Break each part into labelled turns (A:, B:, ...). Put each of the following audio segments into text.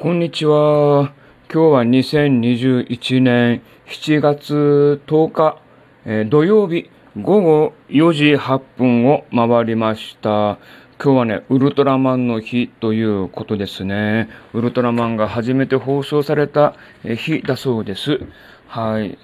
A: こんにちは。今日は2021年7月10日、えー土曜日午後4時8分を回りました。今日はね、ウルトラマンの日ということですね。ウルトラマンが初めて放送された日だそうです。はい。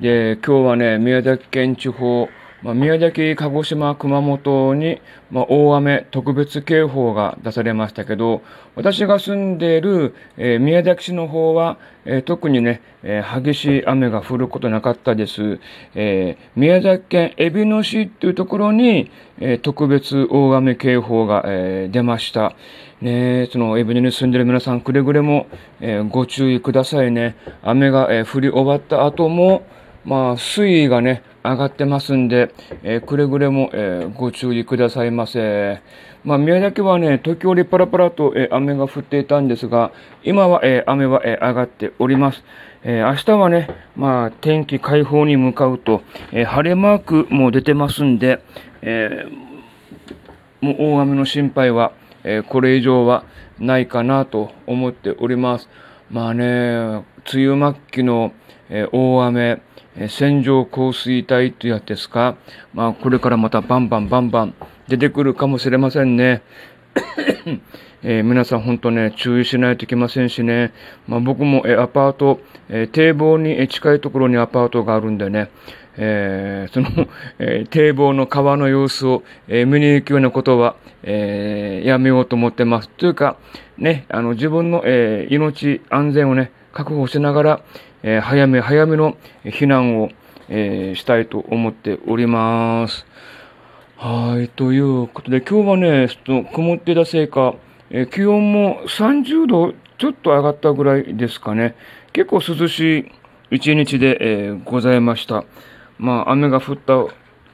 A: で、今日はね、宮崎県地方、まあ、宮崎、鹿児島、熊本に、まあ、大雨特別警報が出されましたけど、私が住んでいる、えー宮崎市の方は、えー特にね、えー激しい雨が降ることなかったです。えー宮崎県海老野市っていうところに、えー特別大雨警報が、えー出ました。ね、その海老野に住んでる皆さん、くれぐれも、えーご注意くださいね。雨が、えー降り終わった後も、まあ、水位がね、上がってますんで、えーくれぐれも、えーご注意くださいませ。まあ、宮崎はね、時折パラパラと、えー雨が降っていたんですが、今は、えー雨は、えー上がっております。えー明日はね、まあ、天気解放に向かうと、えー晴れマークも出てますんで、えーもう大雨の心配は、えーこれ以上はないかなと思っております。まあね、梅雨末期の、大雨、線状降水帯というやつですか。まあこれからまたバンバンバンバン出てくるかもしれませんね。えー皆さん本当ね、注意しないといけませんしね。まあ僕も、えーアパート、えー堤防に近いところにアパートがあるんでね、えその、え堤防の川の様子を、え見に行くようなことは、えやめようと思ってます。というか、ね、あの、自分の、え命、安全をね、確保しながら、え早め早めの避難を、えしたいと思っております。はい、ということで、今日はね、ちょっと曇ってたせいか、え気温も30度ちょっと上がったぐらいですかね。結構涼しい一日で、えーございました。まあ、雨が降った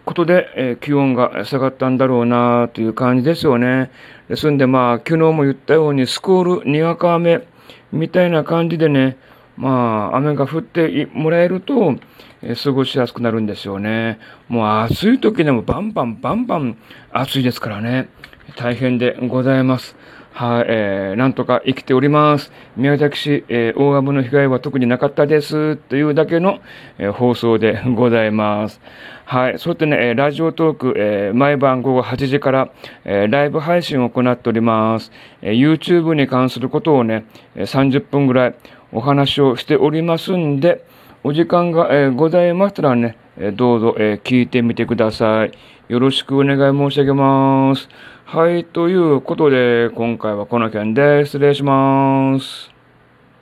A: ことで、えー気温が下がったんだろうなという感じですよね。ですんで、まあ、昨日も言ったように、スコール、にわか雨みたいな感じでね、まあ、雨が降ってもらえると、えー過ごしやすくなるんですよね。もう暑い時でもバンバンバンバン暑いですからね。大変でございます。はい、えー、なんとか生きております。宮崎市、えー大雨の被害は特になかったです。というだけの、えー放送でございます。はい、そうやってね、ラジオトーク、えー毎晩午後8時から、えーライブ配信を行っております。えー YouTube に関することをね、30分ぐらいお話をしておりますんで、お時間が、えーございましたらね、えどうぞ、えー聞いてみてください。よろしくお願い申し上げます。はい、ということで、今回はこの件で失礼します。